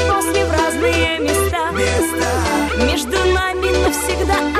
после в разные места. места. Между нами навсегда